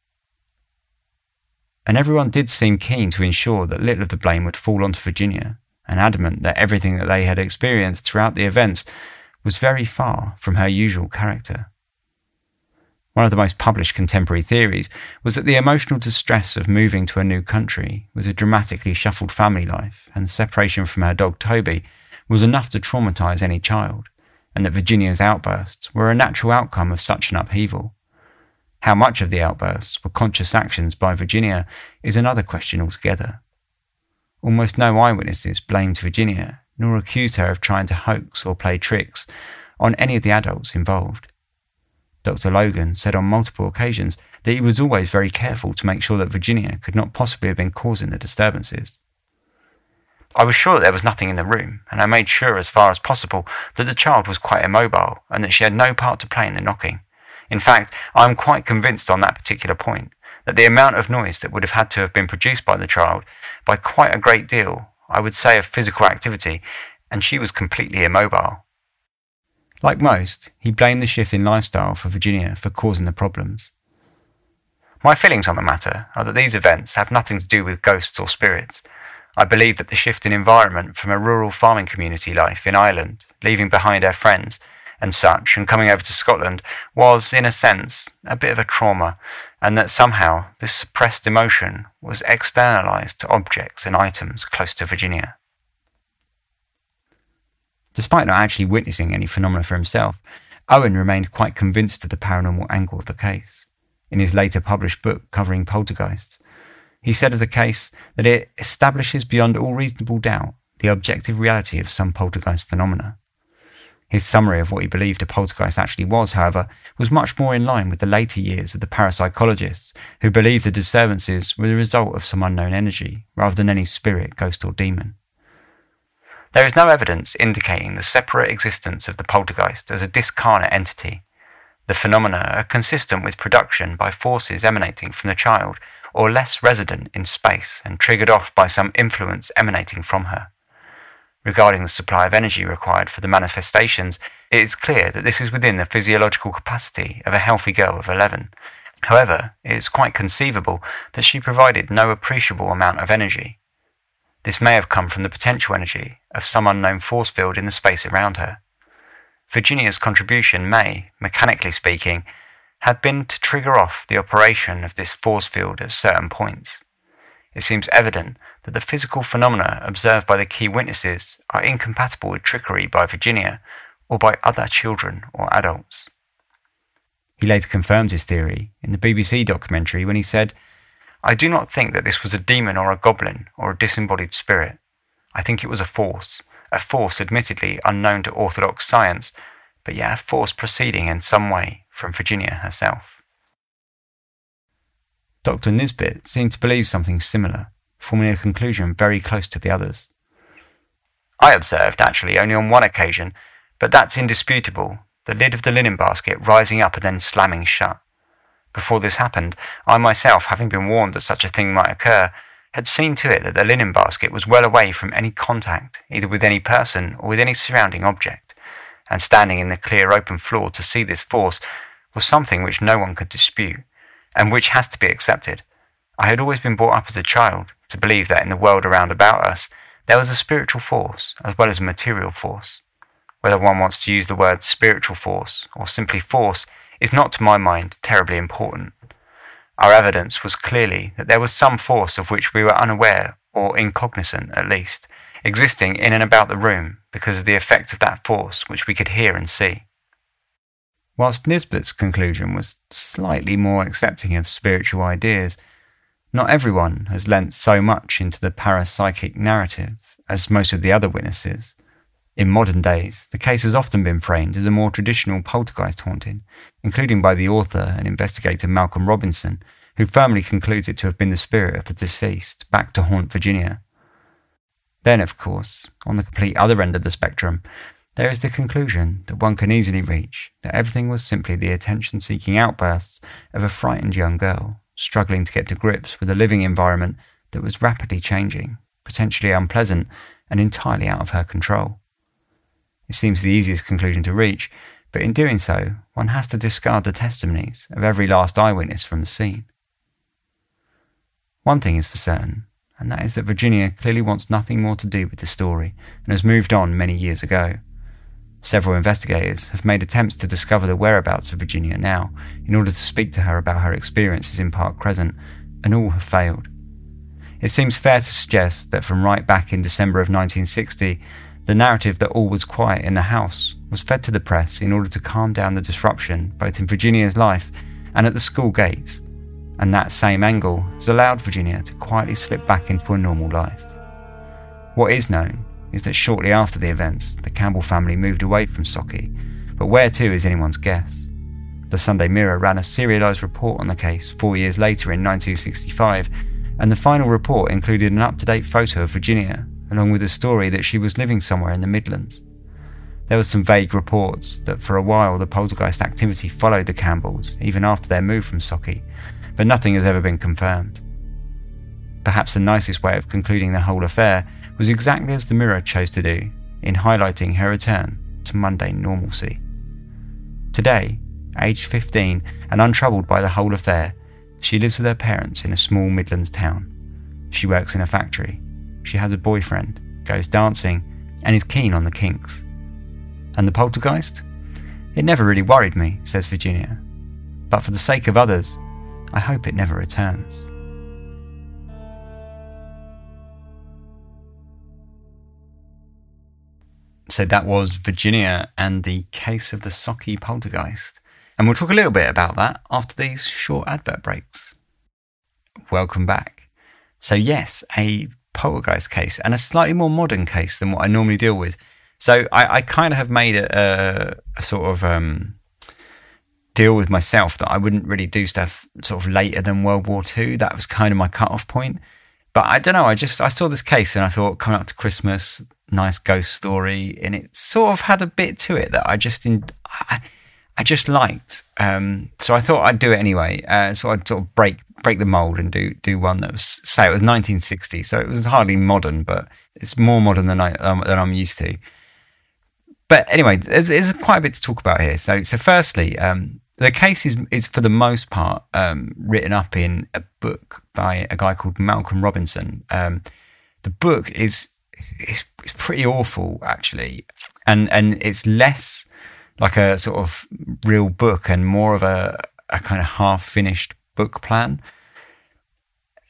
and everyone did seem keen to ensure that little of the blame would fall onto Virginia, and adamant that everything that they had experienced throughout the events was very far from her usual character. One of the most published contemporary theories was that the emotional distress of moving to a new country with a dramatically shuffled family life and separation from her dog Toby was enough to traumatize any child, and that Virginia's outbursts were a natural outcome of such an upheaval. How much of the outbursts were conscious actions by Virginia is another question altogether. Almost no eyewitnesses blamed Virginia, nor accused her of trying to hoax or play tricks on any of the adults involved. Dr. Logan said on multiple occasions that he was always very careful to make sure that Virginia could not possibly have been causing the disturbances. I was sure that there was nothing in the room, and I made sure as far as possible that the child was quite immobile and that she had no part to play in the knocking. In fact, I am quite convinced on that particular point that the amount of noise that would have had to have been produced by the child, by quite a great deal, I would say, of physical activity, and she was completely immobile. Like most, he blamed the shift in lifestyle for Virginia for causing the problems. My feelings on the matter are that these events have nothing to do with ghosts or spirits. I believe that the shift in environment from a rural farming community life in Ireland, leaving behind her friends and such, and coming over to Scotland, was, in a sense, a bit of a trauma, and that somehow this suppressed emotion was externalized to objects and items close to Virginia. Despite not actually witnessing any phenomena for himself, Owen remained quite convinced of the paranormal angle of the case. In his later published book covering poltergeists, he said of the case that it establishes beyond all reasonable doubt the objective reality of some poltergeist phenomena. His summary of what he believed a poltergeist actually was, however, was much more in line with the later years of the parapsychologists who believed the disturbances were the result of some unknown energy rather than any spirit, ghost, or demon. There is no evidence indicating the separate existence of the poltergeist as a discarnate entity. The phenomena are consistent with production by forces emanating from the child or less resident in space and triggered off by some influence emanating from her. Regarding the supply of energy required for the manifestations, it is clear that this is within the physiological capacity of a healthy girl of 11. However, it is quite conceivable that she provided no appreciable amount of energy, this may have come from the potential energy of some unknown force field in the space around her. Virginia's contribution may, mechanically speaking, have been to trigger off the operation of this force field at certain points. It seems evident that the physical phenomena observed by the key witnesses are incompatible with trickery by Virginia or by other children or adults. He later confirmed his theory in the BBC documentary when he said, I do not think that this was a demon or a goblin or a disembodied spirit. I think it was a force, a force admittedly unknown to orthodox science, but yet a force proceeding in some way from Virginia herself. Dr. Nisbet seemed to believe something similar, forming a conclusion very close to the others. I observed, actually, only on one occasion, but that's indisputable, the lid of the linen basket rising up and then slamming shut. Before this happened, I myself, having been warned that such a thing might occur, had seen to it that the linen basket was well away from any contact, either with any person or with any surrounding object, and standing in the clear open floor to see this force was something which no one could dispute, and which has to be accepted. I had always been brought up as a child to believe that in the world around about us there was a spiritual force as well as a material force. Whether one wants to use the word spiritual force or simply force is not, to my mind, terribly important. Our evidence was clearly that there was some force of which we were unaware, or incognizant at least, existing in and about the room because of the effect of that force which we could hear and see. Whilst Nisbet's conclusion was slightly more accepting of spiritual ideas, not everyone has lent so much into the parapsychic narrative as most of the other witnesses. In modern days, the case has often been framed as a more traditional poltergeist haunting, including by the author and investigator Malcolm Robinson, who firmly concludes it to have been the spirit of the deceased back to haunt Virginia. Then, of course, on the complete other end of the spectrum, there is the conclusion that one can easily reach that everything was simply the attention seeking outbursts of a frightened young girl struggling to get to grips with a living environment that was rapidly changing, potentially unpleasant, and entirely out of her control. It seems the easiest conclusion to reach, but in doing so, one has to discard the testimonies of every last eyewitness from the scene. One thing is for certain, and that is that Virginia clearly wants nothing more to do with the story and has moved on many years ago. Several investigators have made attempts to discover the whereabouts of Virginia now in order to speak to her about her experiences in Park Crescent, and all have failed. It seems fair to suggest that from right back in December of 1960, the narrative that all was quiet in the house was fed to the press in order to calm down the disruption both in Virginia's life and at the school gates, and that same angle has allowed Virginia to quietly slip back into a normal life. What is known is that shortly after the events, the Campbell family moved away from Sauchie, but where to is anyone's guess. The Sunday Mirror ran a serialised report on the case four years later in 1965 and the final report included an up to date photo of Virginia, along with a story that she was living somewhere in the Midlands. There were some vague reports that for a while the poltergeist activity followed the Campbells, even after their move from Sauchie, but nothing has ever been confirmed. Perhaps the nicest way of concluding the whole affair was exactly as the Mirror chose to do, in highlighting her return to mundane normalcy. Today, aged 15 and untroubled by the whole affair, she lives with her parents in a small Midlands town. She works in a factory. She has a boyfriend, goes dancing, and is keen on the kinks. And the poltergeist? It never really worried me, says Virginia. But for the sake of others, I hope it never returns. So that was Virginia and the case of the Sauchie poltergeist. And we'll talk a little bit about that after these short advert breaks. Welcome back. So, yes, a poltergeist case and a slightly more modern case than what I normally deal with. So, I, I kind of have made a, a, sort of um, deal with myself that I wouldn't really do stuff sort of later than World War II. That was kind of my cut-off point. But I don't know. I just I saw this case and I thought, coming up to Christmas, nice ghost story, and it sort of had a bit to it that I just in. I, I just liked. Um, so I thought I'd do it anyway. Uh, so I'd sort of break break the mold and do do one that was say it was 1960. So it was hardly modern, but it's more modern than I um, than I'm used to. But anyway, there's, there's, quite a bit to talk about here. So so firstly, um, the case is is for the most part um, written up in a book by a guy called Malcolm Robinson. Um, the book is is, is pretty awful actually, and and it's less like a sort of real book and more of a, a kind of half finished book plan.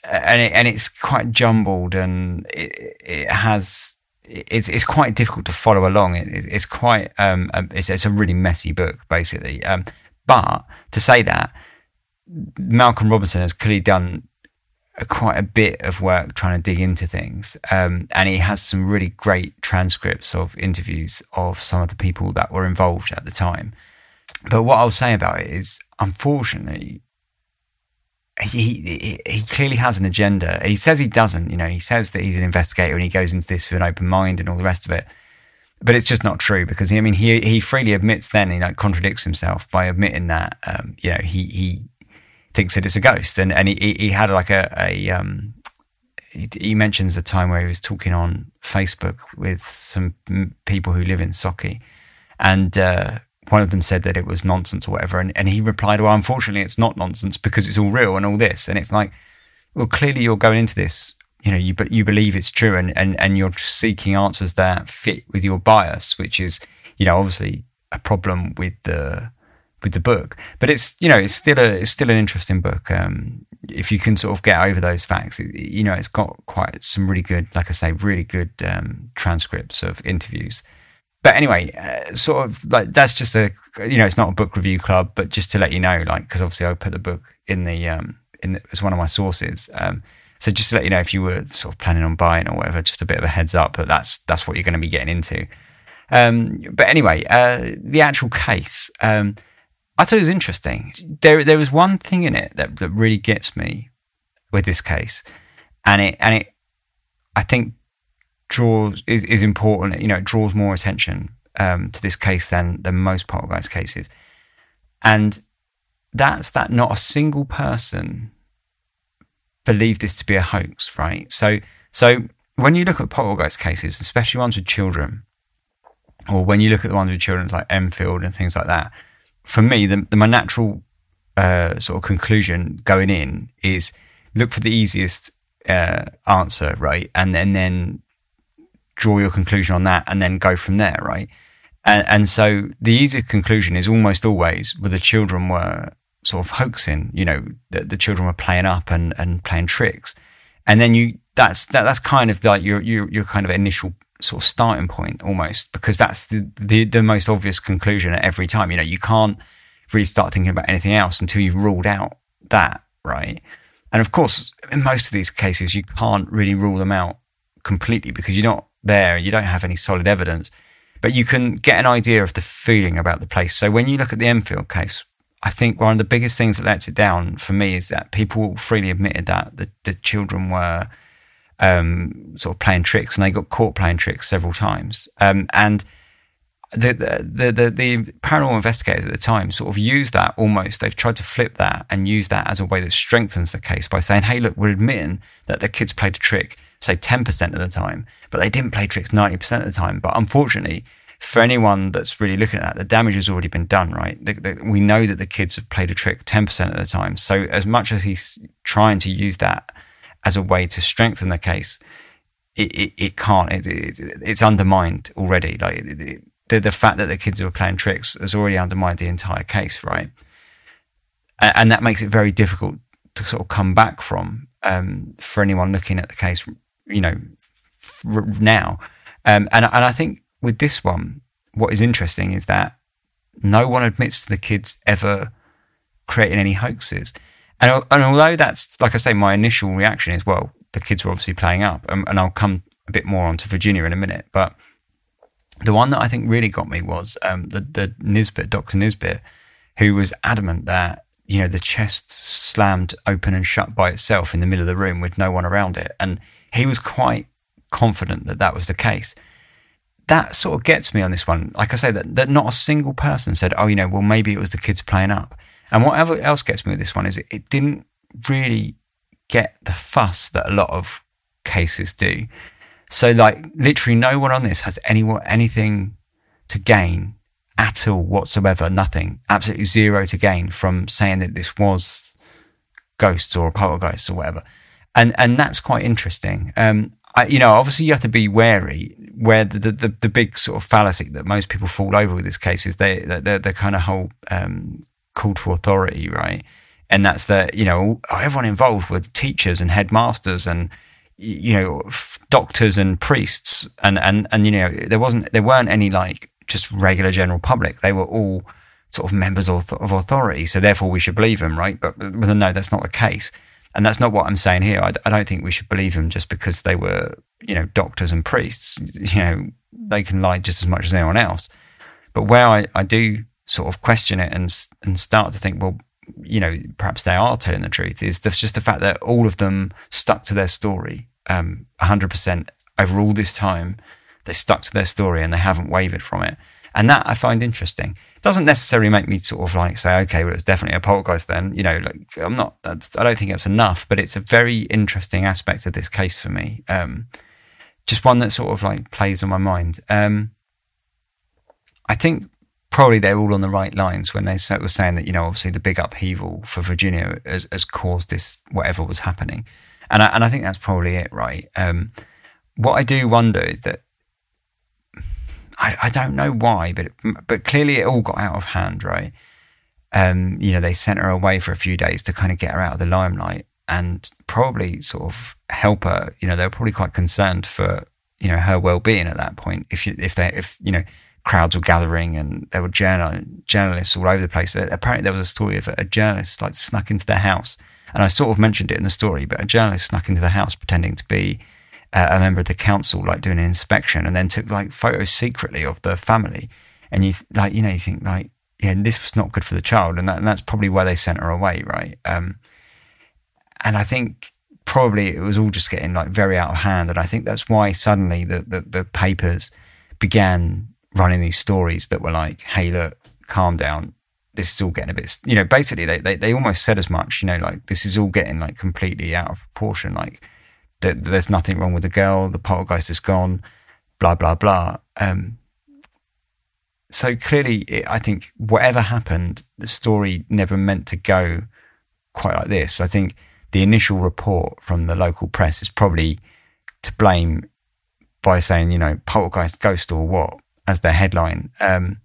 And it, and it's quite jumbled and it, it has it's it's quite difficult to follow along. It, it's quite um it's, it's a really messy book basically. Um, but to say that Malcolm Robinson has clearly done quite a bit of work trying to dig into things. Um, and he has some really great transcripts of interviews of some of the people that were involved at the time. But what I'll say about it is, unfortunately, he, he, he clearly has an agenda. He says he doesn't. You know, he says that he's an investigator and he goes into this with an open mind and all the rest of it. But it's just not true because he, I mean he he freely admits then he like contradicts himself by admitting that um, you know he he thinks that it's a ghost. And and he he had like a a um, he, mentions a time where he was talking on Facebook with some people who live in Sauchie, and uh, one of them said that it was nonsense or whatever, and and he replied, "Well, unfortunately, it's not nonsense because it's all real and all this." And it's like, well, clearly you're going into this. You know, you but you believe it's true, and, and, and you're seeking answers that fit with your bias, which is, you know, obviously a problem with the with the book. But it's you know it's still a it's still an interesting book. Um, if you can sort of get over those facts, it, you know it's got quite some really good, like I say, really good um, transcripts of interviews. But anyway, uh, sort of like that's just a you know it's not a book review club, but just to let you know, like because obviously I put the book in the um, in the, as one of my sources. Um, so just to let you know, if you were sort of planning on buying or whatever, just a bit of a heads up that that's that's what you're going to be getting into. Um, but anyway, uh, the actual case. Um, I thought it was interesting. There, there was one thing in it that, that really gets me with this case, and it, and it, I think draws is, is important. You know, it draws more attention um, to this case than than most poltergeist cases, and that's that not a single person believed this to be a hoax. Right. So, so when you look at poltergeist cases, especially ones with children, or when you look at the ones with children like Enfield and things like that for me, the, the my natural uh, sort of conclusion going in is look for the easiest uh, answer, right, and, and then draw your conclusion on that, and then go from there, right. And, and so the easiest conclusion is almost always where the children were sort of hoaxing, you know, the, the children were playing up and, and playing tricks. And then you, that's, that, that's kind of like your, your, your kind of initial sort of starting point almost, because that's the, the, the most obvious conclusion at every time. You know, you can't really start thinking about anything else until you've ruled out that, right? And of course, in most of these cases, you can't really rule them out completely because you're not there, you don't have any solid evidence but you can get an idea of the feeling about the place. So when you look at the Enfield case, I think one of the biggest things that lets it down for me is that people freely admitted that the, the children were um, sort of playing tricks, and they got caught playing tricks several times. Um, and the, the, the the paranormal investigators at the time sort of used that almost. They've tried to flip that and use that as a way that strengthens the case by saying, "Hey, look, we're admitting that the kids played a trick." say 10% of the time, but they didn't play tricks 90% of the time. But unfortunately, for anyone that's really looking at that, the damage has already been done, right? The, the, we know that the kids have played a trick 10% of the time. So as much as he's trying to use that as a way to strengthen the case, it, it, it can't, it, it's undermined already. Like the, the fact that the kids were playing tricks has already undermined the entire case, right? And, and that makes it very difficult to sort of come back from um, for anyone looking at the case you know, now. Um, and, and I think with this one, what is interesting is that no one admits to the kids ever creating any hoaxes. And, and although that's, like I say, my initial reaction is, well, the kids were obviously playing up, and, and I'll come a bit more onto Virginia in a minute. But the one that I think really got me was um, the, the Nisbet, Dr. Nisbet, who was adamant that, you know, the chest slammed open and shut by itself in the middle of the room with no one around it. And he was quite confident that that was the case. That sort of gets me on this one. Like I say, that, that not a single person said, oh, you know, well, maybe it was the kids playing up. And whatever else gets me with this one is it, it didn't really get the fuss that a lot of cases do. So, like, literally, no one on this has any anything to gain at all whatsoever. Nothing, absolutely zero to gain from saying that this was ghosts or poltergeists or whatever and and that's quite interesting. Um, I, you know, obviously you have to be wary. Where the, the, the big sort of fallacy that most people fall over with this case is they the the kind of whole um, call to authority, right? And that's that you know everyone involved with teachers and headmasters and you know doctors and priests and and and you know there wasn't there weren't any like just regular general public. They were all sort of members of, of authority, so therefore we should believe them, right? But, but no, that's not the case. And that's not what I'm saying here. I, I, don't think we should believe them just because they were, you know, doctors and priests. You know, they can lie just as much as anyone else. But where I, I do sort of question it and and start to think, well, you know, perhaps they are telling the truth is just the fact that all of them stuck to their story, um, 100% over all this time. They stuck to their story and they haven't wavered from it. And that I find interesting. It doesn't necessarily make me sort of like say, okay, well, it's definitely a poltergeist then. You know, like I'm not, I don't think it's enough, but it's a very interesting aspect of this case for me. Um, just one that sort of like plays on my mind. Um, I think probably they're all on the right lines when they were saying that, you know, obviously the big upheaval for Virginia has, has caused this, whatever was happening. And I, and I think that's probably it, right? Um, what I do wonder is that I, I don't know why, but but clearly it all got out of hand, right? Um, you know, they sent her away for a few days to kind of get her out of the limelight and probably sort of help her. You know, they were probably quite concerned for you know her well-being at that point. If you, if they if you know crowds were gathering and there were journal, journalists all over the place. Apparently, there was a story of a journalist like snuck into their house, and I sort of mentioned it in the story. But a journalist snuck into the house pretending to be uh, a member of the council like doing an inspection and then took like photos secretly of the family. And you like, you know, you think like, yeah, this was not good for the child. And, that, and that's probably why they sent her away. Right. Um, and I think probably it was all just getting like very out of hand. And I think that's why suddenly the, the, the papers began running these stories that were like, Hey, look, calm down. This is all getting a bit, you know, basically they, they, they almost said as much, you know, like this is all getting like completely out of proportion. Like, that there's nothing wrong with the girl, the poltergeist is gone, blah blah blah. Um, so clearly, it, I think whatever happened, the story never meant to go quite like this. I think the initial report from the local press is probably to blame by saying, you know, poltergeist, ghost, or what as their headline. Um,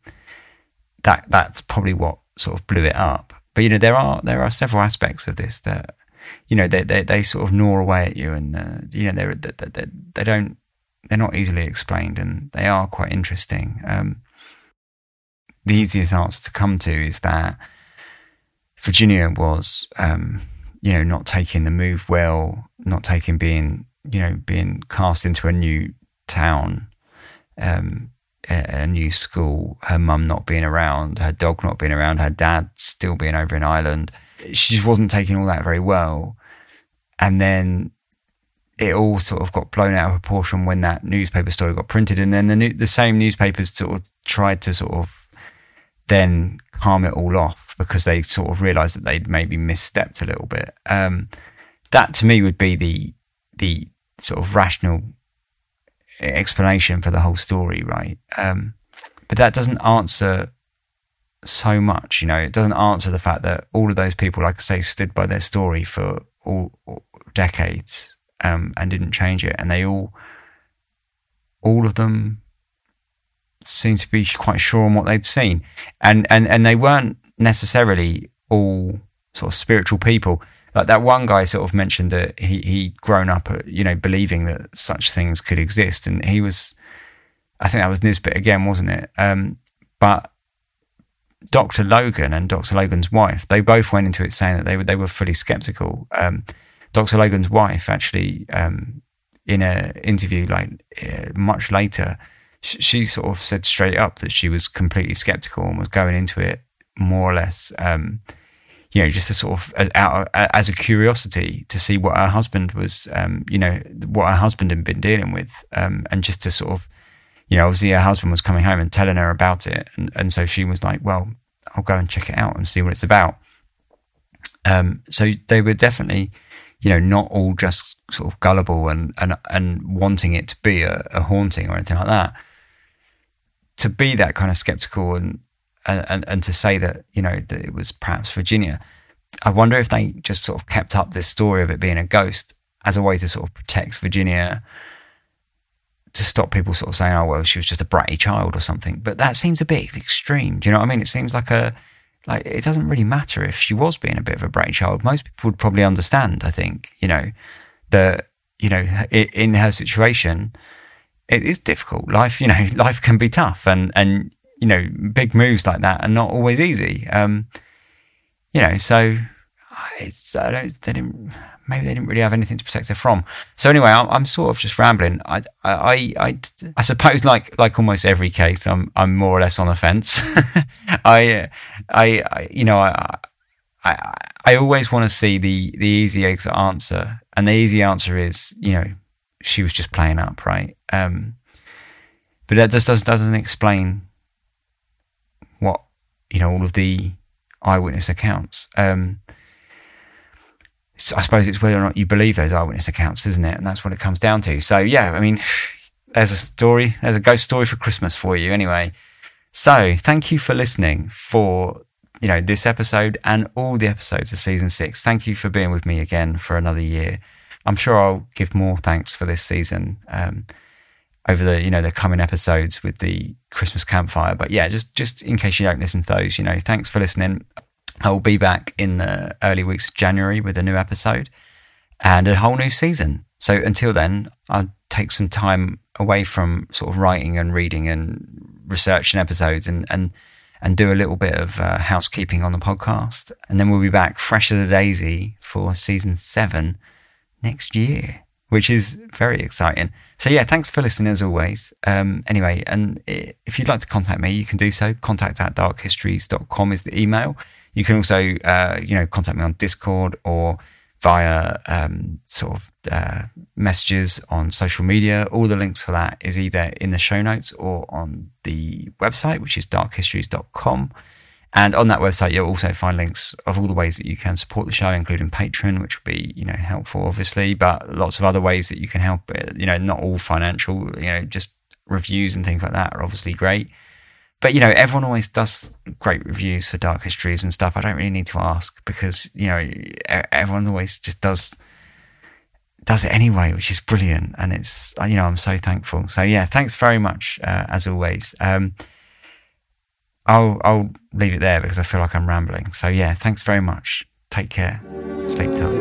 that that's probably what sort of blew it up. But you know, there are there are several aspects of this that you know they they, they sort of gnaw away at you, and uh, you know they're, they, they, they don't they're not easily explained, and they are quite interesting. Um, the easiest answer to come to is that Virginia was, um, you know, not taking the move well, not taking being, you know, being cast into a new town, um, a, new school, her mum not being around, her dog not being around, her dad still being over in Ireland. She just wasn't taking all that very well. And then it all sort of got blown out of proportion when that newspaper story got printed. And then the new, the same newspapers sort of tried to sort of then calm it all off because they sort of realised that they'd maybe misstepped a little bit. Um, that to me would be the the sort of rational explanation for the whole story, right? Um, but that doesn't answer so much, you know. It doesn't answer the fact that all of those people, like I say, stood by their story for all, all decades um, and didn't change it, and they all, all of them seemed to be quite sure on what they'd seen, and and and they weren't necessarily all sort of spiritual people. Like that one guy sort of mentioned that he he'd grown up, uh, you know, believing that such things could exist, and he was, I think that was Nisbet again, wasn't it? Um, but Dr. Logan and Dr. Logan's wife, they both went into it saying that they were they were fully skeptical. Um, Dr. Logan's wife actually, um, in an interview like uh, much later, she sort of said straight up that she was completely skeptical and was going into it more or less, um, you know, just a sort of as, as a curiosity to see what her husband was, um, you know, what her husband had been dealing with, um, and just to sort of, you know, obviously her husband was coming home and telling her about it, and and so she was like, well, I'll go and check it out and see what it's about. Um, so they were definitely, you know, not all just sort of gullible and and and wanting it to be a, a haunting or anything like that to be that kind of skeptical and, and, and to say that, you know, that it was perhaps Virginia, I wonder if they just sort of kept up this story of it being a ghost as a way to sort of protect Virginia to stop people sort of saying, oh, well, she was just a bratty child or something. But that seems a bit extreme. Do you know what I mean? It seems like a, like, it doesn't really matter if she was being a bit of a bratty child. Most people would probably understand, I think, you know, that, you know, in her situation, it is difficult. Life, you know, life can be tough, and and you know, big moves like that are not always easy. Um, you know, so it's I don't they didn't maybe they didn't really have anything to protect her from. So anyway, I'm, I'm sort of just rambling. I, I I I suppose like like almost every case, I'm I'm more or less on the fence. I, I I you know I. I, I always want to see the, the easy answer, and the easy answer is, you know, she was just playing up, right? Um, but that just does, doesn't explain you know all of the eyewitness accounts. Um, so I suppose it's whether or not you believe those eyewitness accounts, isn't it? And that's what it comes down to. So yeah, I mean, there's a story, there's a ghost story for Christmas for you, anyway. So thank you for listening for you know this episode and all the episodes of season six. Thank you for being with me again for another year. I'm sure I'll give more thanks for this season um, over the you know the coming episodes with the Christmas campfire. But yeah, just just in case you don't listen to those, you know, thanks for listening. I will be back in the early weeks of January with a new episode and a whole new season. So until then, I'll take some time away from sort of writing and reading and researching episodes and and and do a little bit of uh, housekeeping on the podcast. And then we'll be back fresh as a daisy for season seven next year, which is very exciting. So yeah, thanks for listening as always. Um, anyway, and if you'd like to contact me, you can do so. Contact at darkhistories.com is the email. You can also, uh, you know, contact me on Discord or via um, sort of uh, messages on social media. All the links for that is either in the show notes or on the website, which is darkhistories.com. And on that website, you'll also find links of all the ways that you can support the show, including Patreon, which would be, you know, helpful, obviously, but lots of other ways that you can help. You know, not all financial, you know, just reviews and things like that are obviously great. but you know, everyone always does great reviews for Dark Histories and stuff. I don't really need to ask because you know everyone always just does does it anyway, which is brilliant, and it's you know I'm so thankful. So yeah, thanks very much uh, as always. Um, I'll I'll leave it there because I feel like I'm rambling. So yeah, thanks very much. Take care. Sleep tight.